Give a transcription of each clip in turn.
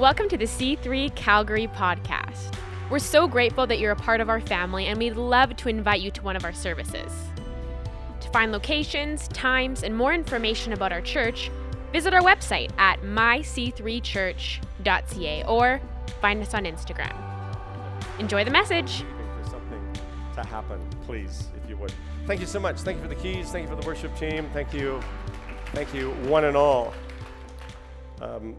Welcome to the C3 Calgary podcast. We're so grateful that you're a part of our family, and we'd love to invite you to one of our services. To find locations, times, and more information about our church, visit our website at myc3church.ca or find us on Instagram. Enjoy the message. for something to happen, please, if you would. Thank you so much. Thank you for the keys. Thank you for the worship team. Thank you. Thank you, one and all. Um,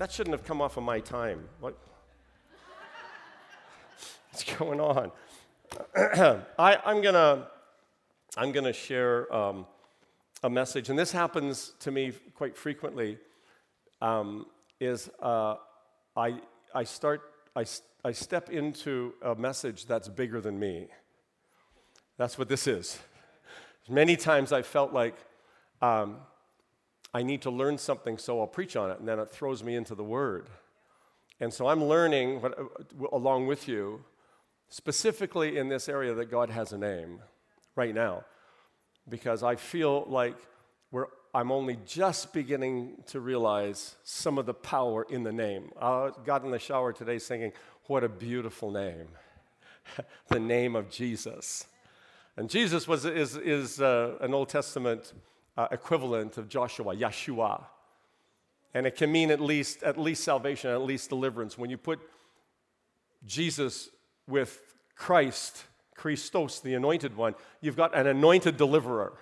that shouldn't have come off of my time. What? What's going on? I, I'm gonna, I'm gonna share um, a message, and this happens to me quite frequently. Um, is uh, I, I start, I, I step into a message that's bigger than me. That's what this is. Many times I felt like um, I need to learn something, so I'll preach on it, and then it throws me into the Word. And so I'm learning what, along with you, specifically in this area, that God has a name right now, because I feel like we're, I'm only just beginning to realize some of the power in the name. I got in the shower today singing, What a beautiful name! the name of Jesus. And Jesus was, is, is uh, an Old Testament uh, equivalent of Joshua, Yeshua. And it can mean at least, at least salvation, at least deliverance. When you put Jesus with Christ, Christos, the anointed one, you've got an anointed deliverer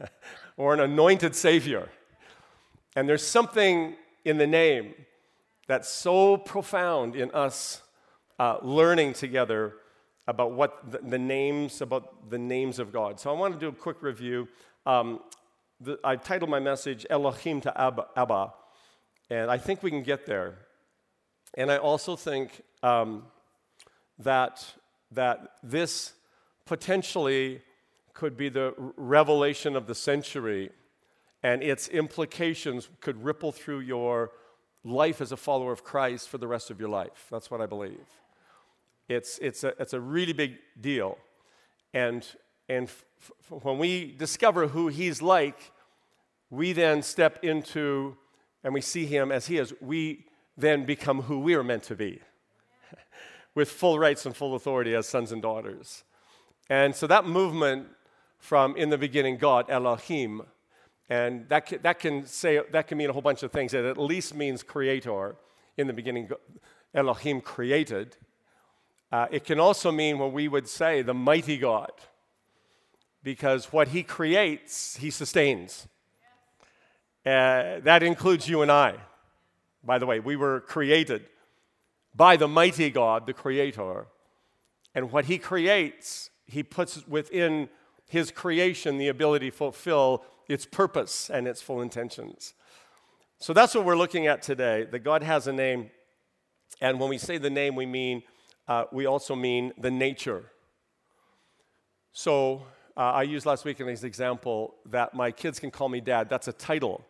or an anointed savior. And there's something in the name that's so profound in us uh, learning together about what the, the, names, about the names of God. So I want to do a quick review. Um, the, I titled my message Elohim to Abba, Abba, and I think we can get there. And I also think um, that, that this potentially could be the revelation of the century, and its implications could ripple through your life as a follower of Christ for the rest of your life. That's what I believe. It's, it's, a, it's a really big deal. And, and when we discover who he's like, we then step into and we see him as he is. We then become who we are meant to be with full rights and full authority as sons and daughters. And so that movement from in the beginning, God, Elohim, and that can, that can say that can mean a whole bunch of things. It at least means creator. In the beginning, Elohim created. Uh, it can also mean what we would say the mighty God because what he creates, he sustains. Uh, that includes you and I. By the way, we were created by the mighty God, the Creator. And what he creates, he puts within his creation the ability to fulfill its purpose and its full intentions. So that's what we're looking at today that God has a name. And when we say the name, we mean, uh, we also mean the nature. So uh, I used last week as an example that my kids can call me dad. That's a title.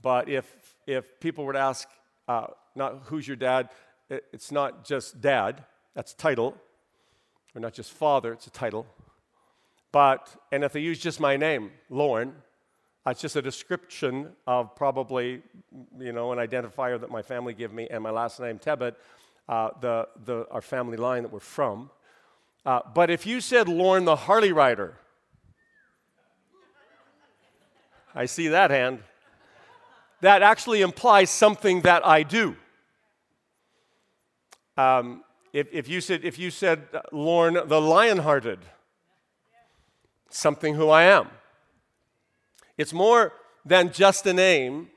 But if, if people were to ask, uh, not who's your dad, it, it's not just dad, that's title. Or not just father, it's a title. But, and if they use just my name, Lorne, it's just a description of probably, you know, an identifier that my family give me, and my last name, Tebbutt, uh, the, the, our family line that we're from. Uh, but if you said Lorne the Harley Rider, I see that hand, that actually implies something that I do. Um, if, if, you said, if you said uh, Lorne the Lionhearted, something who I am. It's more than just a name.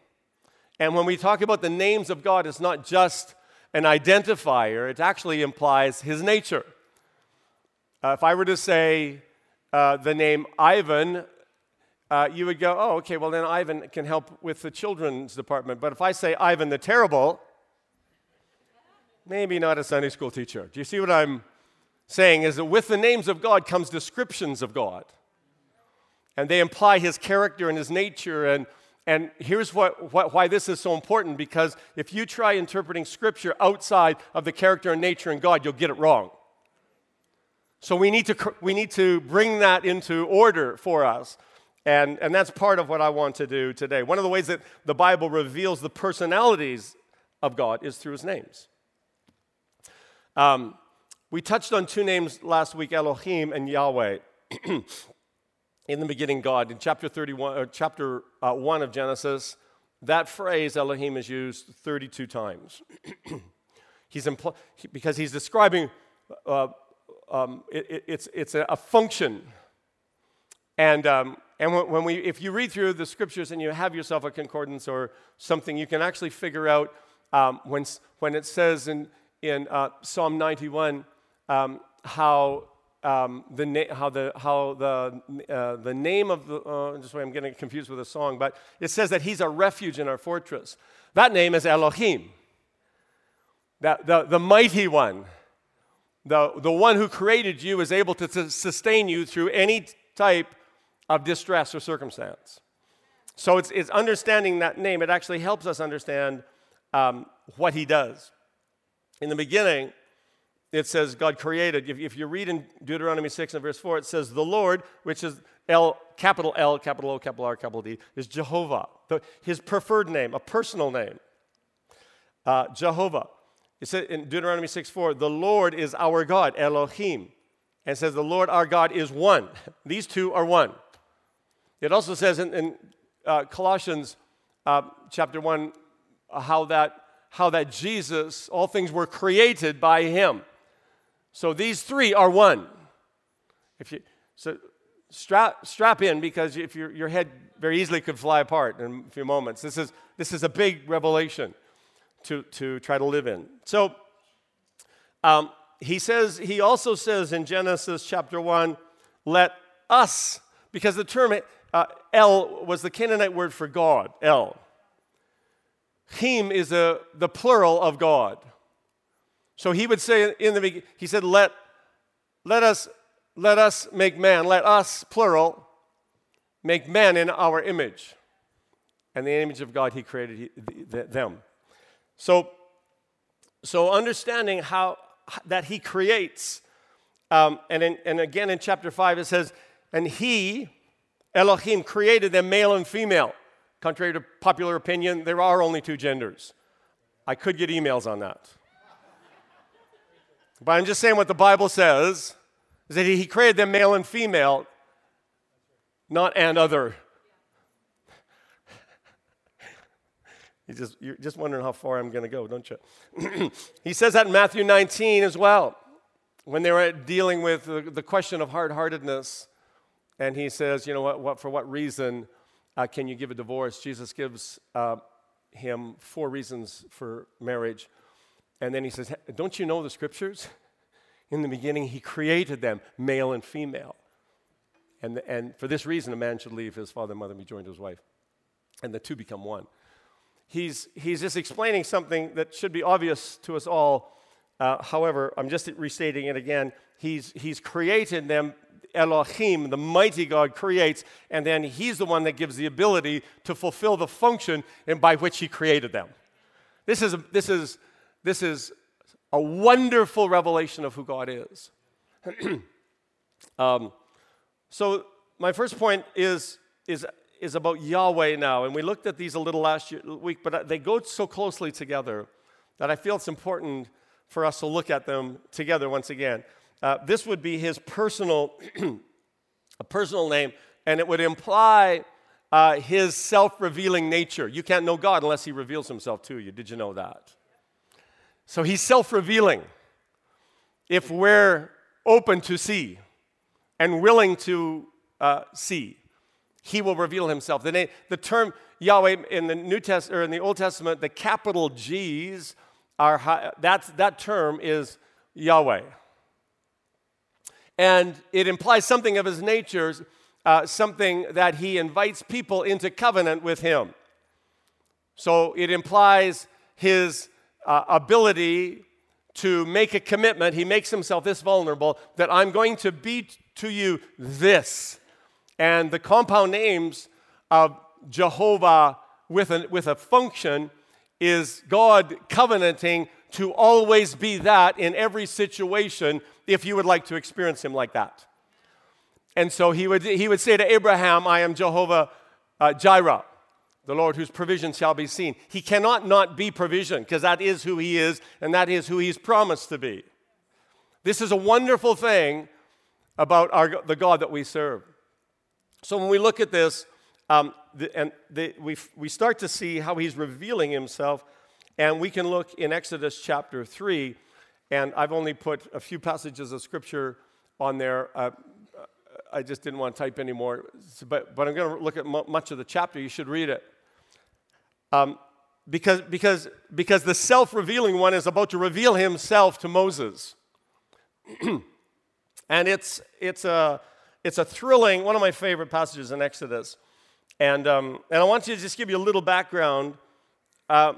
And when we talk about the names of God, it's not just an identifier, it actually implies his nature. Uh, if I were to say uh, the name Ivan, uh, you would go, oh, okay, well, then Ivan can help with the children's department. But if I say Ivan the Terrible, maybe not a Sunday school teacher. Do you see what I'm saying? Is that with the names of God comes descriptions of God. And they imply his character and his nature. And, and here's what, what, why this is so important because if you try interpreting scripture outside of the character and nature in God, you'll get it wrong. So we need to, we need to bring that into order for us. And, and that's part of what I want to do today. One of the ways that the Bible reveals the personalities of God is through his names. Um, we touched on two names last week Elohim and Yahweh. in the beginning, God. In chapter 31, or chapter uh, 1 of Genesis, that phrase Elohim is used 32 times. he's impl- because he's describing uh, um, it, it's, it's a, a, function. And, um, and when, when, we, if you read through the scriptures and you have yourself a concordance or something, you can actually figure out um, when, when it says in, in uh, Psalm 91 um, how um, the na- how the how the uh, the name of the uh, just wait, I'm getting confused with the song, but it says that he's a refuge in our fortress. That name is Elohim, that the, the mighty one, the, the one who created you is able to sustain you through any type of distress or circumstance. So it's, it's understanding that name. It actually helps us understand um, what he does. In the beginning, it says God created. If, if you read in Deuteronomy 6 and verse 4, it says the Lord, which is L, capital L, capital O, capital R, capital D, is Jehovah, the, his preferred name, a personal name. Uh, Jehovah. It says in Deuteronomy 6 4, the Lord is our God, Elohim. And says the Lord our God is one. These two are one. It also says in, in uh, Colossians uh, chapter 1 how that, how that Jesus, all things were created by him. So these three are one. If you, so strap, strap in because if your, your head very easily could fly apart in a few moments. This is, this is a big revelation to, to try to live in. So um, he says, he also says in Genesis chapter 1, let us, because the term uh, El was the Canaanite word for God, El. Him is a, the plural of God. So he would say in the beginning, he said, let, let, us, let us make man, let us, plural, make man in our image. And the image of God, he created them. So, so understanding how that he creates, um, and, in, and again in chapter 5 it says, and he, Elohim, created them male and female. Contrary to popular opinion, there are only two genders. I could get emails on that. But I'm just saying what the Bible says is that he created them male and female, not and other. You just, you're just wondering how far I'm going to go, don't you? he says that in Matthew 19 as well, when they were dealing with the, question of hard heartedness. And he says, You know what, what for what reason uh, can you give a divorce? Jesus gives uh, him four reasons for marriage. And then he says, Don't you know the scriptures? In the beginning, he created them, male and female. And, and for this reason, a man should leave his father and mother and be joined to his wife. And the two become one. He's, he's just explaining something that should be obvious to us all. Uh, however, I'm just restating it again. He's, he's created them, Elohim, the mighty God creates, and then he's the one that gives the ability to fulfill the function and by which he created them. This is, this is this is a wonderful revelation of who God is. um, so, my first point is, is, is about Yahweh now. And we looked at these a little last year, week, but they go so closely together that I feel it's important for us to look at them together once again. Uh, this would be his personal, a personal name, and it would imply uh, his self revealing nature. You can't know God unless he reveals himself to you. Did you know that? So he's self revealing if we're open to see and willing to uh, see. He will reveal himself. The, name, the term Yahweh in the New Test or in the Old Testament, the capital G's are that's, that term is Yahweh, and it implies something of his nature, uh, something that he invites people into covenant with him. So it implies his uh, ability to make a commitment. He makes himself this vulnerable that I'm going to be to you this. And the compound names of Jehovah with a, with a function is God covenanting to always be that in every situation if you would like to experience Him like that. And so he would, he would say to Abraham, I am Jehovah uh, Jireh the Lord whose provision shall be seen. He cannot not be provision because that is who He is and that is who He's promised to be. This is a wonderful thing about our, the God that we serve. So when we look at this, um, the, and the, we, we start to see how He's revealing Himself, and we can look in Exodus chapter 3, and I've only put a few passages of Scripture on there. Uh, I just didn't want to type anymore, but, but I'm going to look at much of the chapter. You should read it. Um, because, because, because the self revealing one is about to reveal himself to Moses. and it's, it's, a, it's a thrilling, one of my favorite passages in Exodus. And, um, and I want to just give you a little background uh,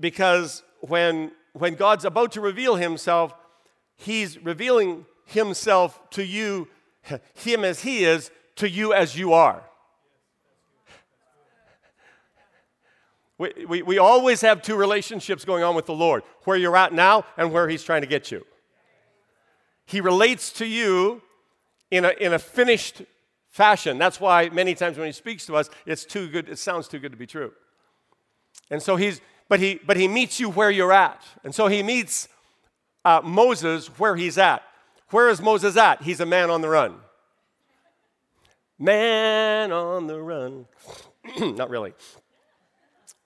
because when, when God's about to reveal himself, he's revealing himself to you, him as he is, to you as you are. We, we, we always have two relationships going on with the Lord where you're at now and where He's trying to get you. He relates to you in a, in a finished fashion. That's why many times when He speaks to us, it's too good, it sounds too good to be true. And so He's, but He, but he meets you where you're at. And so He meets uh, Moses where he's at. Where is Moses at? He's a man on the run. Man on the run. Not really.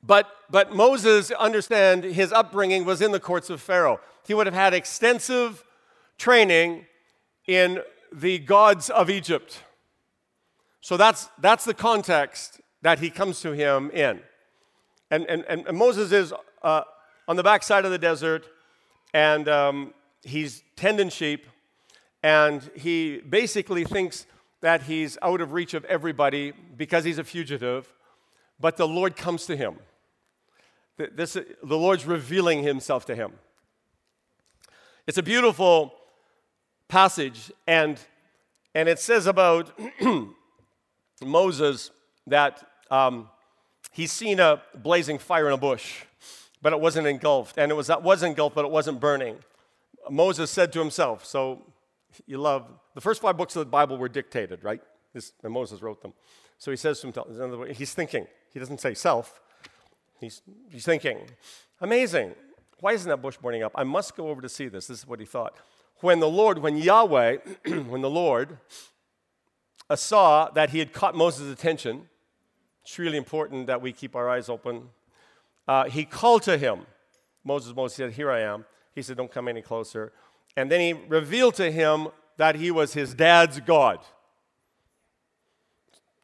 But, but Moses, understand, his upbringing was in the courts of Pharaoh. He would have had extensive training in the gods of Egypt. So that's, that's the context that he comes to him in. And, and, and Moses is uh, on the backside of the desert, and um, he's tending sheep, and he basically thinks that he's out of reach of everybody because he's a fugitive, but the Lord comes to him. This, the Lord's revealing himself to him. It's a beautiful passage, and, and it says about Moses that um, he's seen a blazing fire in a bush, but it wasn't engulfed. And it was, that was engulfed, but it wasn't burning. Moses said to himself, so you love, the first five books of the Bible were dictated, right? This, and Moses wrote them. So he says to himself, he's thinking. He doesn't say self, He's, he's thinking, amazing. Why isn't that bush burning up? I must go over to see this. This is what he thought. When the Lord, when Yahweh, when the Lord uh, saw that he had caught Moses' attention, it's really important that we keep our eyes open. Uh, he called to him. Moses, Moses said, Here I am. He said, Don't come any closer. And then he revealed to him that he was his dad's God.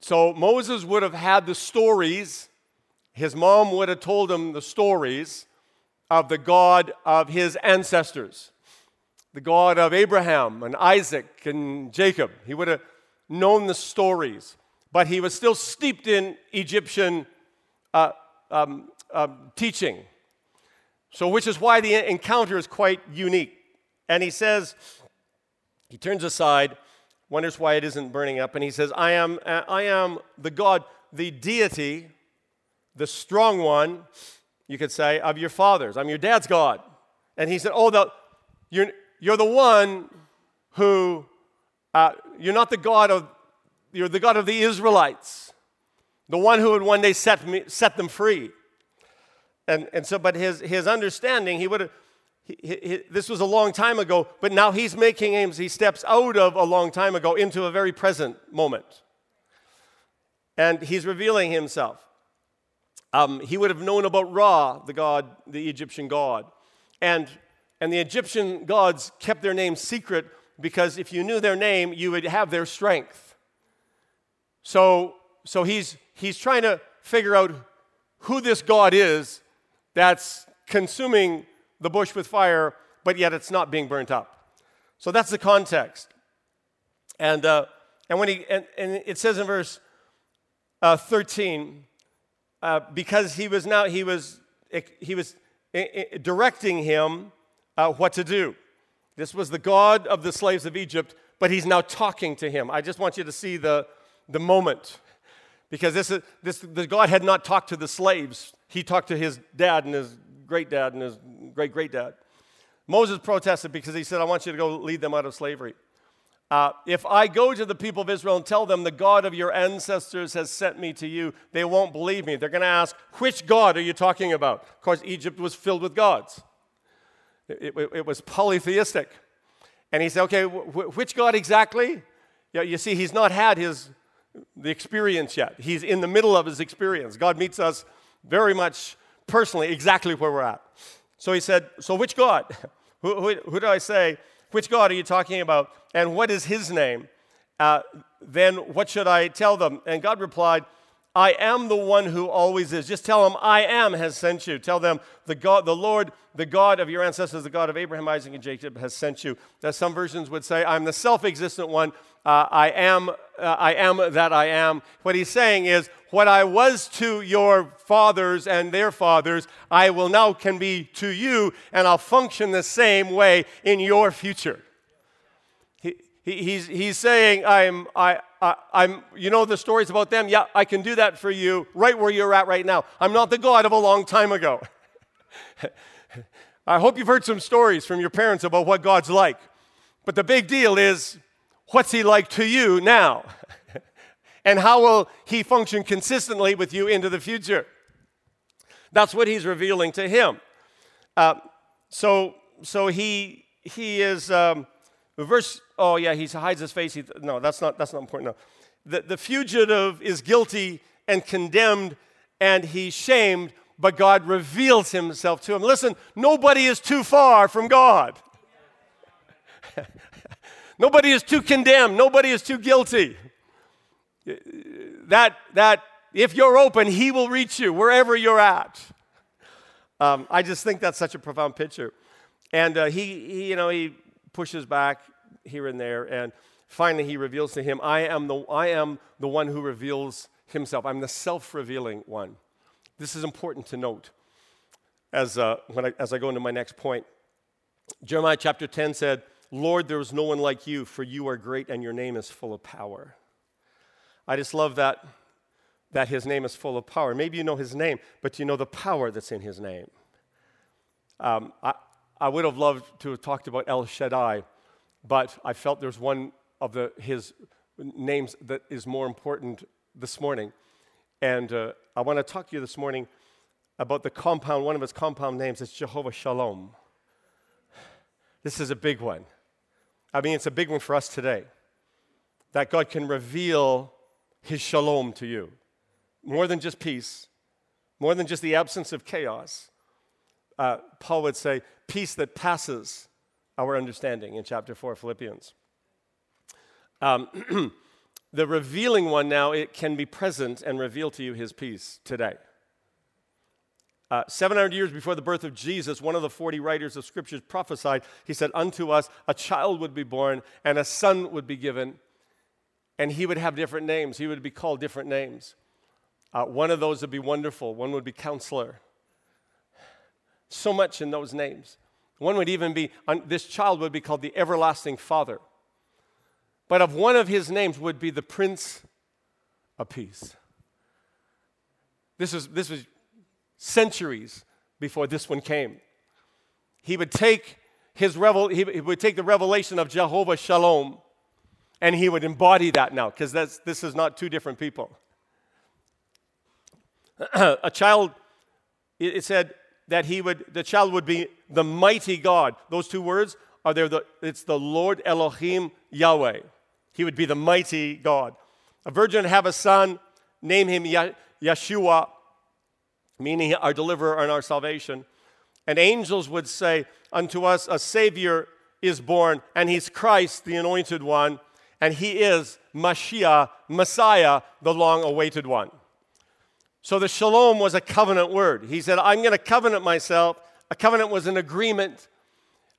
So Moses would have had the stories his mom would have told him the stories of the God of his ancestors, the God of Abraham and Isaac and Jacob. He would have known the stories, but he was still steeped in Egyptian uh, um, uh, teaching. So, which is why the encounter is quite unique. And he says, he turns aside, wonders why it isn't burning up, and he says, I am, I am the God, the deity the strong one, you could say, of your fathers. I'm your dad's God. And he said, Oh, the, you're, you're the one who, uh, you're not the God of, you're the God of the Israelites, the one who would one day set, me, set them free. And, and so, but his, his understanding, he would have, this was a long time ago, but now he's making aims, he steps out of a long time ago into a very present moment. And he's revealing himself. Um, he would have known about Ra, the god, the Egyptian god. And, and the Egyptian gods kept their name secret because if you knew their name, you would have their strength. So, so he's, he's trying to figure out who this God is that's consuming the bush with fire, but yet it's not being burnt up. So that's the context. And, uh, and, when he, and, and it says in verse uh, 13, uh, because he was now he was he was directing him uh, what to do. This was the God of the slaves of Egypt, but he's now talking to him. I just want you to see the, the moment. Because this, is, this, the God had not talked to the slaves. He talked to his dad and his great dad and his great great dad. Moses protested because he said, I want you to go lead them out of slavery. uh, if I go to the people of Israel and tell them the God of your ancestors has sent me to you, they won't believe me. They're going to ask, which God are you talking about? Of course, Egypt was filled with gods, it, it, it was polytheistic. And he said, okay, wh- which God exactly? You see, he's not had his the experience yet. He's in the middle of his experience. God meets us very much personally, exactly where we're at. So he said, So which God? who, who, who do I say? Which God are you talking about? And what is his name? Uh, then what should I tell them? And God replied, I am the one who always is. Just tell them, I am has sent you. Tell them, the God, the Lord, the God of your ancestors, the God of Abraham, Isaac, and Jacob has sent you. As some versions would say, I'm the self-existent one. Uh, I am, uh, I am that I am. What he's saying is, what I was to your fathers and their fathers, I will now can be to you, and I'll function the same way in your future. He, he, he's, he's saying, I'm, I, I, am you know the stories about them? Yeah, I can do that for you right where you're at right now. I'm not the God of a long time ago. I hope you've heard some stories from your parents about what God's like. But the big deal is, what's He like to you now? and how will He function consistently with you into the future? That's what He's revealing to him. Uh, so, so he, he is. Um, verse, oh yeah, he hides his face. He, no, that's not, that's not important. No. The, the fugitive is guilty and condemned, and he's shamed, but God reveals himself to him. Listen, nobody is too far from God. nobody is too condemned. Nobody is too guilty. That, that if you're open, he will reach you wherever you're at. Um, I just think that's such a profound picture. And uh, he, he, you know, he pushes back here and there, and finally he reveals to him, I am the, I am the one who reveals himself. I'm the self revealing one. This is important to note as, uh, when I, as I go into my next point. Jeremiah chapter 10 said, Lord, there is no one like you, for you are great and your name is full of power. I just love that, that his name is full of power. Maybe you know his name, but you know the power that's in his name. Um, I, I would have loved to have talked about El Shaddai, but I felt there's one of the, his names that is more important this morning. And uh, I want to talk to you this morning about the compound, one of his compound names. It's Jehovah Shalom. This is a big one. I mean, it's a big one for us today. That God can reveal his shalom to you. More than just peace, more than just the absence of chaos. Uh, Paul would say, peace that passes our understanding in chapter 4 of Philippians. Um, the revealing one now, it can be present and reveal to you his peace today. Uh, 700 years before the birth of Jesus, one of the 40 writers of scriptures prophesied. He said, Unto us a child would be born, and a son would be given, and he would have different names. He would be called different names. Uh, one of those would be wonderful, one would be counselor. So much in those names. One would even be, this child would be called the everlasting father. But of one of his names would be the Prince of Peace. This was, this was centuries before this one came. He would take his revel, he would take the revelation of Jehovah Shalom and he would embody that now because this is not two different people. a child, it said, that he would, the child would be the mighty God. Those two words are there, the, it's the Lord Elohim Yahweh. He would be the mighty God. A virgin have a son, name him Yeshua, meaning our deliverer and our salvation. And angels would say, Unto us a Savior is born, and he's Christ, the anointed one, and he is Mashiach, Messiah, the long awaited one. So the shalom was a covenant word. He said, I'm going to covenant myself. A covenant was an agreement.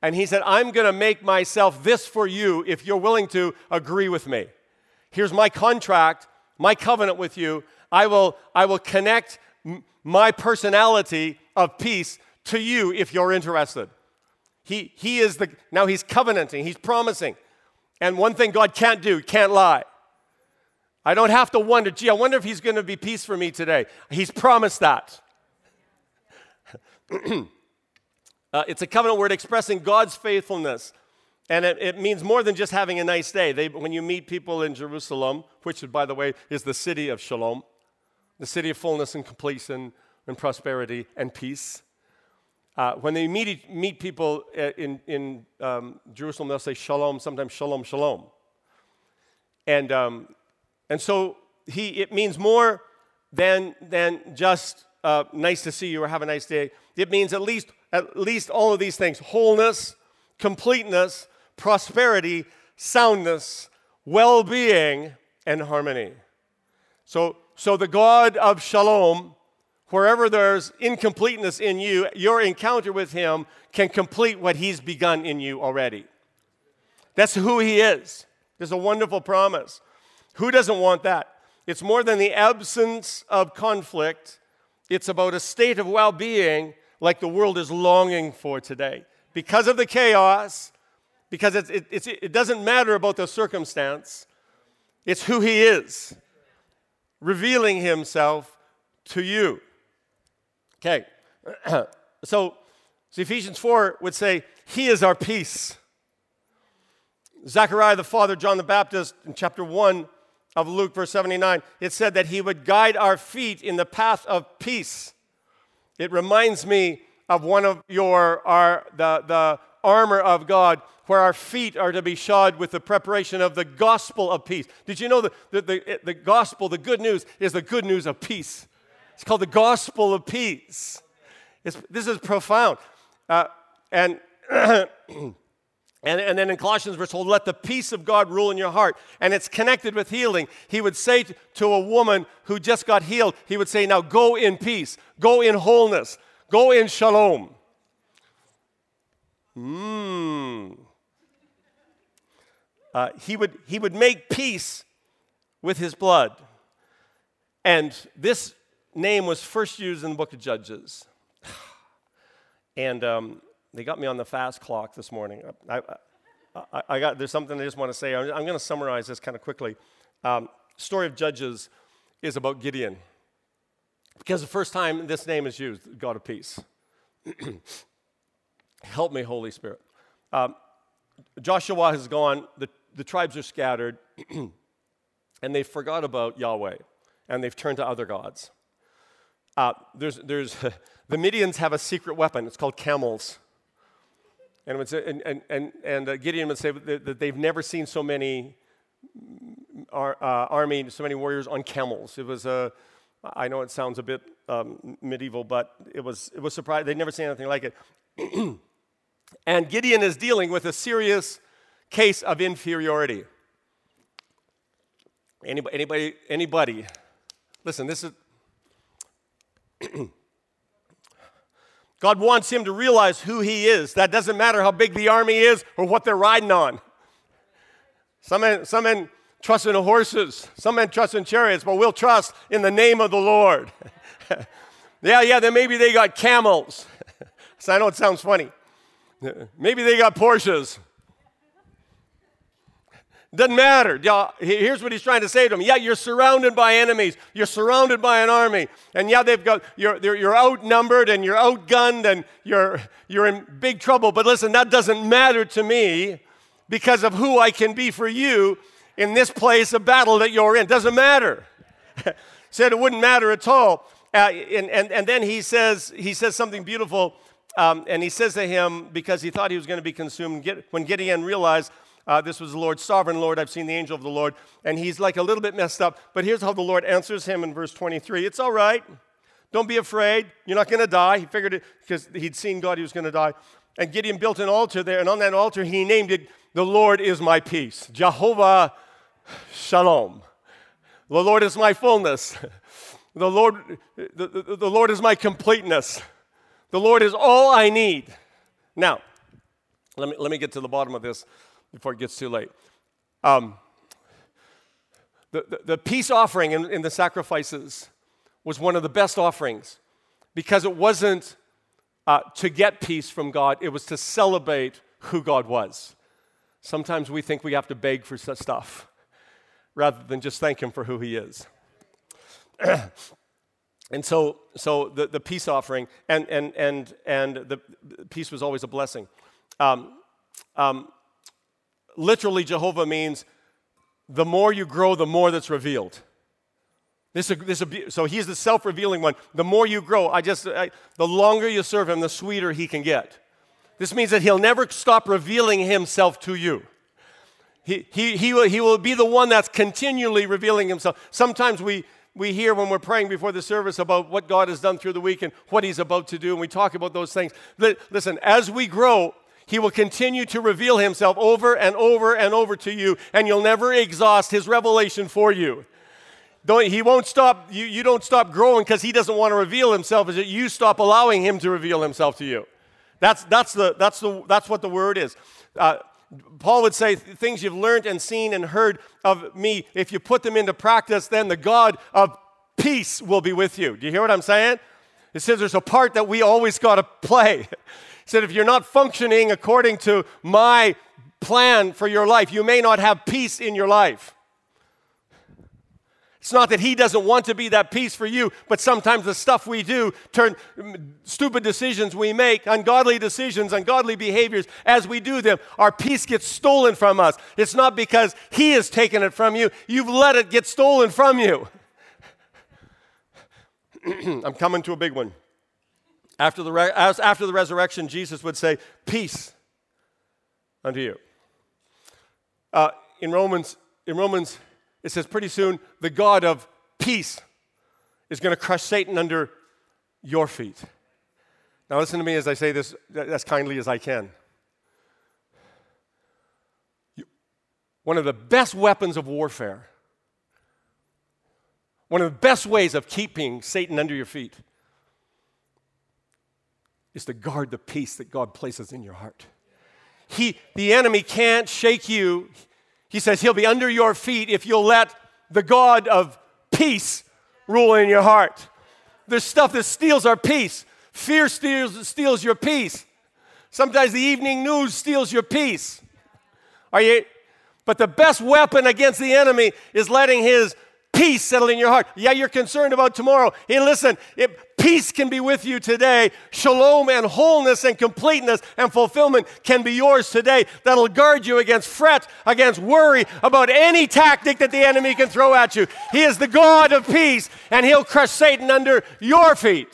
And he said, I'm going to make myself this for you if you're willing to agree with me. Here's my contract, my covenant with you. I will, I will connect m- my personality of peace to you if you're interested. He, he is the, now he's covenanting, he's promising. And one thing God can't do, can't lie. I don't have to wonder, gee, I wonder if he's going to be peace for me today. He's promised that. uh, it's a covenant word expressing God's faithfulness. And it, it, means more than just having a nice day. They, when you meet people in Jerusalem, which, by the way, is the city of shalom, the city of fullness and completion and prosperity and peace, uh, when they meet, meet people uh, in, in um, Jerusalem, they'll say shalom, sometimes shalom, shalom. And, um, and so he, it means more than, than just uh, nice to see you or have a nice day. It means at least, at least all of these things wholeness, completeness, prosperity, soundness, well being, and harmony. So, so the God of shalom, wherever there's incompleteness in you, your encounter with him can complete what he's begun in you already. That's who he is. There's a wonderful promise. Who doesn't want that? It's more than the absence of conflict, it's about a state of well being like the world is longing for today. Because of the chaos, because it, it, it doesn't matter about the circumstance, it's who He is, revealing Himself to you. Okay, so, so Ephesians 4 would say, He is our peace. Zechariah the father, John the Baptist, in chapter 1 of Luke, verse 79, it said that he would guide our feet in the path of peace. It reminds me of one of your, our, the, the armor of God, where our feet are to be shod with the preparation of the gospel of peace. Did you know that the, the, the gospel, the good news, is the good news of peace? It's called the gospel of peace. It's, this is profound. Uh, and And, and then in Colossians, we're told, let the peace of God rule in your heart. And it's connected with healing. He would say to a woman who just got healed, he would say, now go in peace, go in wholeness, go in shalom. Mmm. Uh, he, would, he would make peace with his blood. And this name was first used in the book of Judges. And um, they got me on the fast clock this morning. I, I, I got, there's something I just want to say. I'm, I'm going to summarize this kind of quickly. Um, story of Judges is about Gideon. Because the first time this name is used, God of peace. Help me, Holy Spirit. Um, Joshua has gone, the, the tribes are scattered, and they forgot about Yahweh, and they've turned to other gods. Uh, there's, there's, the Midians have a secret weapon, it's called camels. And, and, and, and, Gideon would say that they've never seen so many ar, uh, army, so many warriors on camels. It was a, I know it sounds a bit um, medieval, but it was, it was surprising. They'd never seen anything like it. and Gideon is dealing with a serious case of inferiority. Anybody, anybody, anybody listen, this is. God wants him to realize who he is. That doesn't matter how big the army is or what they're riding on. Some men, some men trust in horses, some men trust in chariots, but we'll trust in the name of the Lord. yeah, yeah, then maybe they got camels. so I know it sounds funny. Maybe they got Porsches. Doesn't matter. Here's what he's trying to say to them. Yeah, you're surrounded by enemies. You're surrounded by an army. And yeah, they've got, you're, you're outnumbered and you're outgunned and you're, you're in big trouble. But listen, that doesn't matter to me because of who I can be for you in this place of battle that you're in. Doesn't matter. Said it wouldn't matter at all. Uh, and, and, and then he says, he says something beautiful. Um, and he says to him, because he thought he was going to be consumed, when Gideon realized uh, this was the Lord, sovereign Lord. I've seen the angel of the Lord. And he's like a little bit messed up. But here's how the Lord answers him in verse 23 It's all right. Don't be afraid. You're not going to die. He figured it because he'd seen God, he was going to die. And Gideon built an altar there. And on that altar, he named it, The Lord is my peace. Jehovah Shalom. The Lord is my fullness. The Lord, the, the, the Lord is my completeness. The Lord is all I need. Now, let me, let me get to the bottom of this before it gets too late. Um, the, the, the, peace offering in, in the sacrifices was one of the best offerings because it wasn't uh, to get peace from God, it was to celebrate who God was. Sometimes we think we have to beg for stuff rather than just thank Him for who He is. and so, so the, the peace offering, and, and, and, and the, the peace was always a blessing. Um, um, literally, Jehovah means the more you grow, the more that's revealed. This, this, so he's the self revealing one. The more you grow, I just, I, the longer you serve him, the sweeter he can get. This means that he'll never stop revealing himself to you. He, he, he, will, he will be the one that's continually revealing himself. Sometimes we, we hear when we're praying before the service about what God has done through the week and what he's about to do, and we talk about those things. Listen, as we grow, he will continue to reveal himself over and over and over to you, and you'll never exhaust his revelation for you. Don't, he won't stop, you, you don't stop growing because he doesn't want to reveal himself, is that you stop allowing him to reveal himself to you. That's, that's, the, that's, the, that's what the word is. Uh, Paul would say, Things you've learned and seen and heard of me, if you put them into practice, then the God of peace will be with you. Do you hear what I'm saying? It says there's a part that we always got to play. Said, if you're not functioning according to my plan for your life, you may not have peace in your life. It's not that he doesn't want to be that peace for you, but sometimes the stuff we do, turn mm, stupid decisions we make, ungodly decisions, ungodly behaviors, as we do them, our peace gets stolen from us. It's not because he has taken it from you, you've let it get stolen from you. I'm coming to a big one. After the, after the resurrection, Jesus would say, Peace unto you. Uh, in Romans, in Romans it says pretty soon the God of peace is going to crush Satan under your feet. Now, listen to me as I say this as kindly as I can. One of the best weapons of warfare, one of the best ways of keeping Satan under your feet, is to guard the peace that God places in your heart. He, the enemy can't shake you he says he'll be under your feet if you'll let the God of peace rule in your heart. There's stuff that steals our peace. Fear steals, steals your peace. Sometimes the evening news steals your peace. Are you? But the best weapon against the enemy is letting his peace settle in your heart. Yeah, you're concerned about tomorrow. Hey, listen, it, Peace can be with you today. Shalom and wholeness and completeness and fulfillment can be yours today. That'll guard you against fret, against worry about any tactic that the enemy can throw at you. He is the God of peace, and he'll crush Satan under your feet.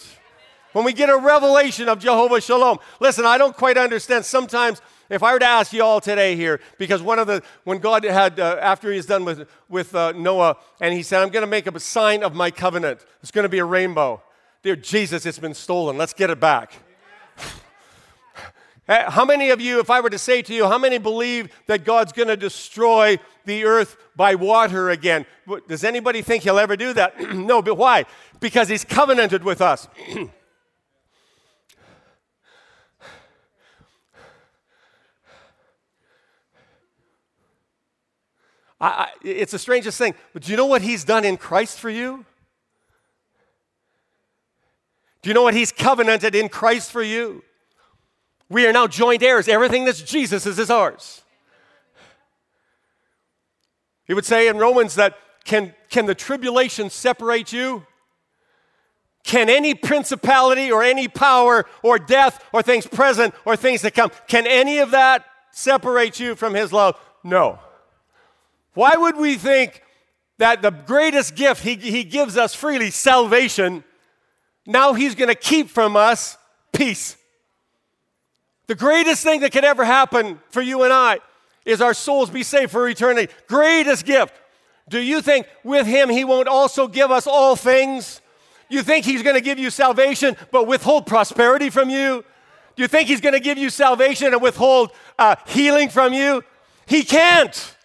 When we get a revelation of Jehovah Shalom. Listen, I don't quite understand. Sometimes, if I were to ask you all today here, because one of the, when God had, uh, after he's done with, with uh, Noah, and he said, I'm going to make a sign of my covenant. It's going to be a rainbow. Dear Jesus, it's been stolen. Let's get it back. how many of you, if I were to say to you, how many believe that God's going to destroy the earth by water again? Does anybody think he'll ever do that? no, but why? Because he's covenanted with us. I, I, it's the strangest thing. But do you know what he's done in Christ for you? Do you know what He's covenanted in Christ for you? We are now joint heirs. Everything that's Jesus is, ours. He would say in Romans that can, can the tribulation separate you? Can any principality or any power or death or things present or things to come, can any of that separate you from His love? No. Why would we think that the greatest gift He, he gives us freely, salvation, now he's going to keep from us peace. The greatest thing that could ever happen for you and I is our souls be saved for eternity. Greatest gift. Do you think with him he won't also give us all things? You think he's going to give you salvation but withhold prosperity from you? Do you think he's going to give you salvation and withhold uh, healing from you? He can't.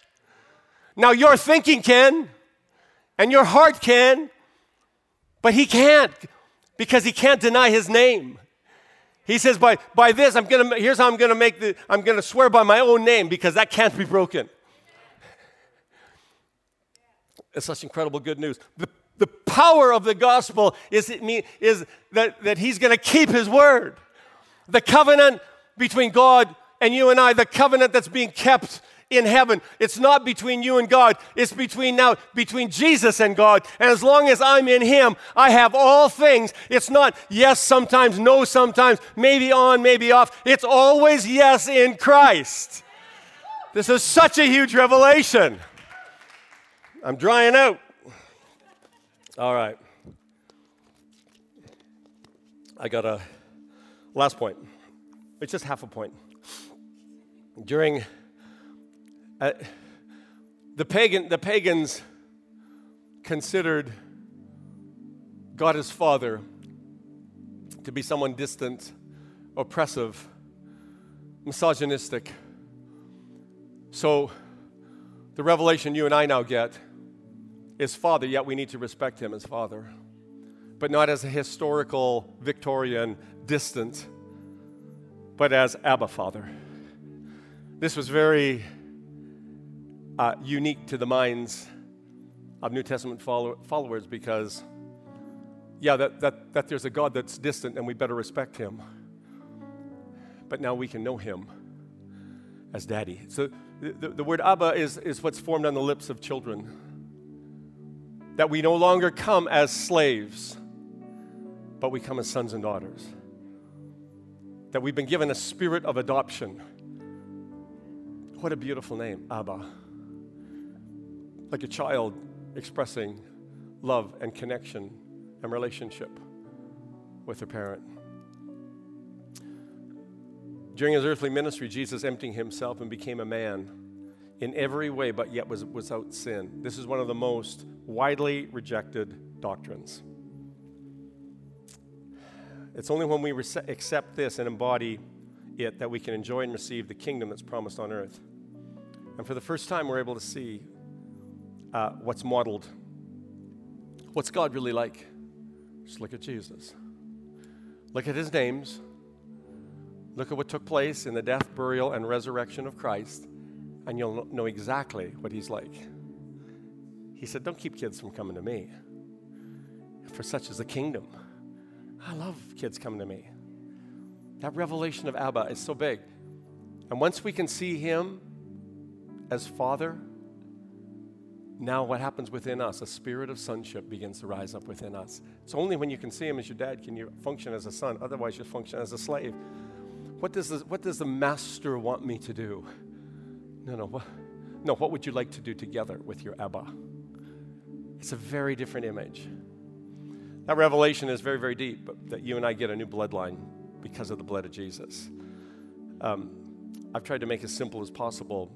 Now, your thinking can, and your heart can, but he can't because he can't deny his name. He says, by, by this, I'm gonna, here's how I'm gonna make the, I'm gonna swear by my own name because that can't be broken. It's such incredible good news. The, the power of the gospel is, it mean, is that, that he's gonna keep his word. The covenant between God and you and I, the covenant that's being kept in heaven. It's not between you and God. It's between now, between Jesus and God. And as long as I'm in Him, I have all things. It's not yes sometimes, no sometimes, maybe on, maybe off. It's always yes in Christ. This is such a huge revelation. I'm drying out. All right. I got a last point. It's just half a point. During uh, the pagan, the pagans considered God as Father to be someone distant, oppressive, misogynistic. So, the revelation you and I now get is Father, yet we need to respect Him as Father, but not as a historical Victorian distant, but as Abba Father. This was very uh, unique to the minds of New Testament follow- followers because, yeah, that, that, that there's a God that's distant and we better respect him. But now we can know him as daddy. So the, the, word Abba is, is what's formed on the lips of children. That we no longer come as slaves, but we come as sons and daughters. That we've been given a spirit of adoption. What a beautiful name, Abba. Like a child expressing love and connection and relationship with their parent. During his earthly ministry, Jesus emptied himself and became a man in every way, but yet was without sin. This is one of the most widely rejected doctrines. It's only when we accept this and embody it that we can enjoy and receive the kingdom that's promised on earth. And for the first time, we're able to see uh, what's modeled. What's God really like? Just look at Jesus. Look at his names. Look at what took place in the death, burial, and resurrection of Christ, and you'll know exactly what he's like. He said, Don't keep kids from coming to me, for such is the kingdom. I love kids coming to me. That revelation of Abba is so big. And once we can see him as Father, now what happens within us? A spirit of sonship begins to rise up within us. It's only when you can see him as your dad can you function as a son. Otherwise, you function as a slave. What does the, what does the master want me to do? No, no. What, no, what would you like to do together with your Abba? It's a very different image. That revelation is very, very deep, that you and I get a new bloodline because of the blood of Jesus. Um, I've tried to make as simple as possible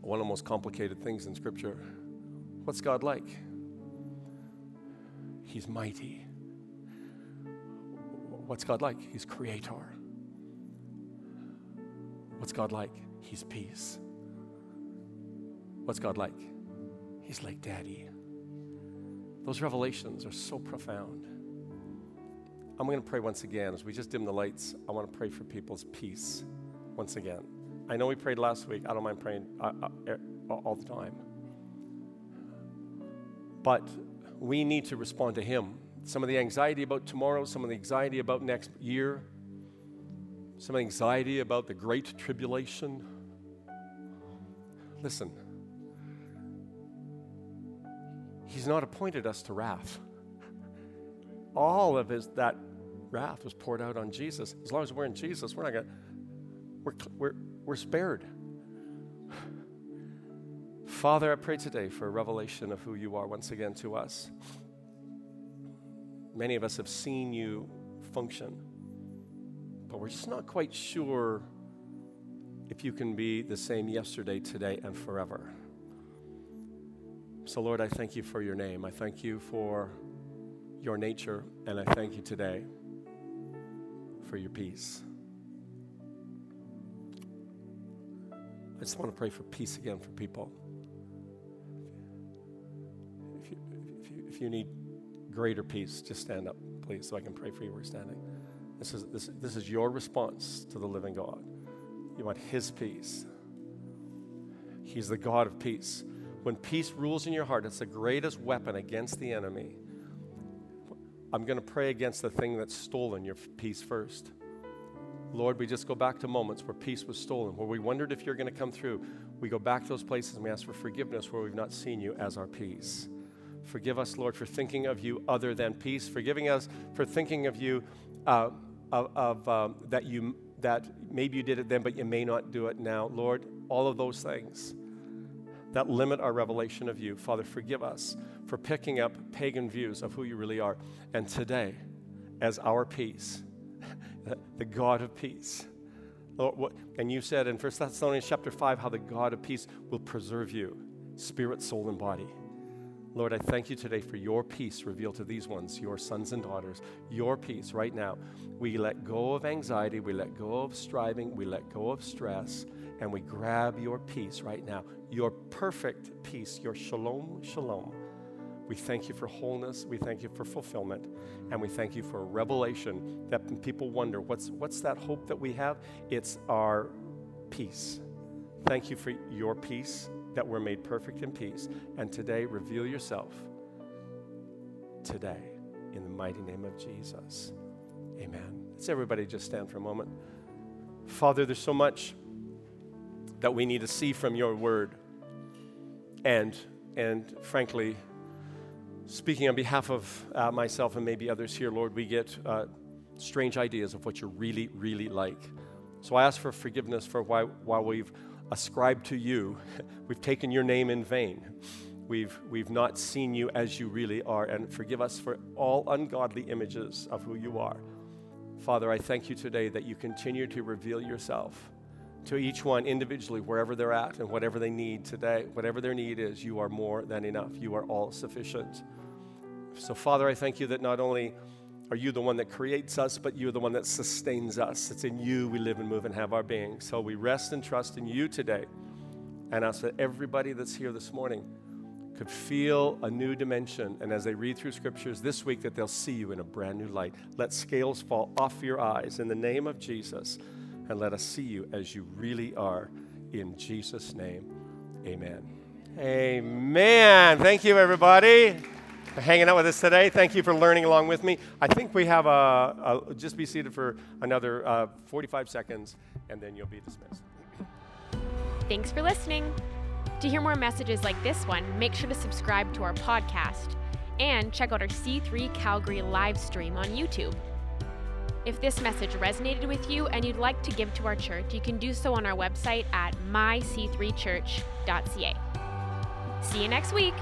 one of the most complicated things in Scripture. What's God like? He's mighty. What's God like? He's creator. What's God like? He's peace. What's God like? He's like daddy. Those revelations are so profound. I'm going to pray once again. As we just dim the lights, I want to pray for people's peace once again. I know we prayed last week. I don't mind praying uh, uh, all the time. But we need to respond to Him. Some of the anxiety about tomorrow, some of the anxiety about next year, some anxiety about the great tribulation. Listen, He's not appointed us to wrath. All of his, that wrath was poured out on Jesus. As long as we're in Jesus, we're not going to, we're, we're, we're spared. Father, I pray today for a revelation of who you are once again to us. Many of us have seen you function, but we're just not quite sure if you can be the same yesterday, today, and forever. So, Lord, I thank you for your name. I thank you for your nature, and I thank you today for your peace. I just want to pray for peace again for people. If you, if you, if you need greater peace, just stand up, please, so I can pray for you where you're standing. This is, this, this is your response to the living God. You want His peace. He's the God of peace. When peace rules in your heart, it's the greatest weapon against the enemy. I'm going to pray against the thing that's stolen your peace first. Lord, we just go back to moments where peace was stolen, where we wondered if you're going to come through. We go back to those places and we ask for forgiveness where we've not seen you as our peace. Forgive us, Lord, for thinking of you other than peace. Forgiving us for thinking of you uh, of, of um, that you that maybe you did it then, but you may not do it now. Lord, all of those things that limit our revelation of you. Father, forgive us for picking up pagan views of who you really are. And today, as our peace, the God of peace, Lord, what, and you said in 1 Thessalonians chapter 5 how the God of peace will preserve you, spirit, soul, and body. Lord, I thank you today for your peace revealed to these ones, your sons and daughters. Your peace right now. We let go of anxiety, we let go of striving, we let go of stress, and we grab your peace right now. Your perfect peace, your shalom, shalom. We thank you for wholeness, we thank you for fulfillment, and we thank you for a revelation that people wonder what's, what's that hope that we have? It's our peace. Thank you for your peace that we're made perfect in peace. And today, reveal yourself today in the mighty name of Jesus. Amen. Let's everybody just stand for a moment. Father, there's so much that we need to see from your word. And, and frankly, speaking on behalf of uh, myself and maybe others here, Lord, we get uh, strange ideas of what you're really, really like. So I ask for forgiveness for why, why we've ascribed to you, we've taken your name in vain. We've, we've not seen you as you really are, and forgive us for all ungodly images of who you are. Father, I thank you today that you continue to reveal yourself to each one individually, wherever they're at and whatever they need today. Whatever their need is, you are more than enough. You are all sufficient. So, Father, I thank you that not only are you the one that creates us, but you're the one that sustains us. It's in you we live and move and have our being. So we rest and trust in you today and ask that everybody that's here this morning could feel a new dimension. And as they read through scriptures this week, that they'll see you in a brand new light. Let scales fall off your eyes in the name of Jesus and let us see you as you really are. In Jesus' name, amen. Amen. Thank you, everybody for hanging out with us today. Thank you for learning along with me. I think we have a, a just be seated for another uh, 45 seconds, and then you'll be dismissed. Thanks for listening. To hear more messages like this one, make sure to subscribe to our podcast and check out our C3 Calgary live stream on YouTube. If this message resonated with you and you'd like to give to our church, you can do so on our website at myc3church.ca. See you next week.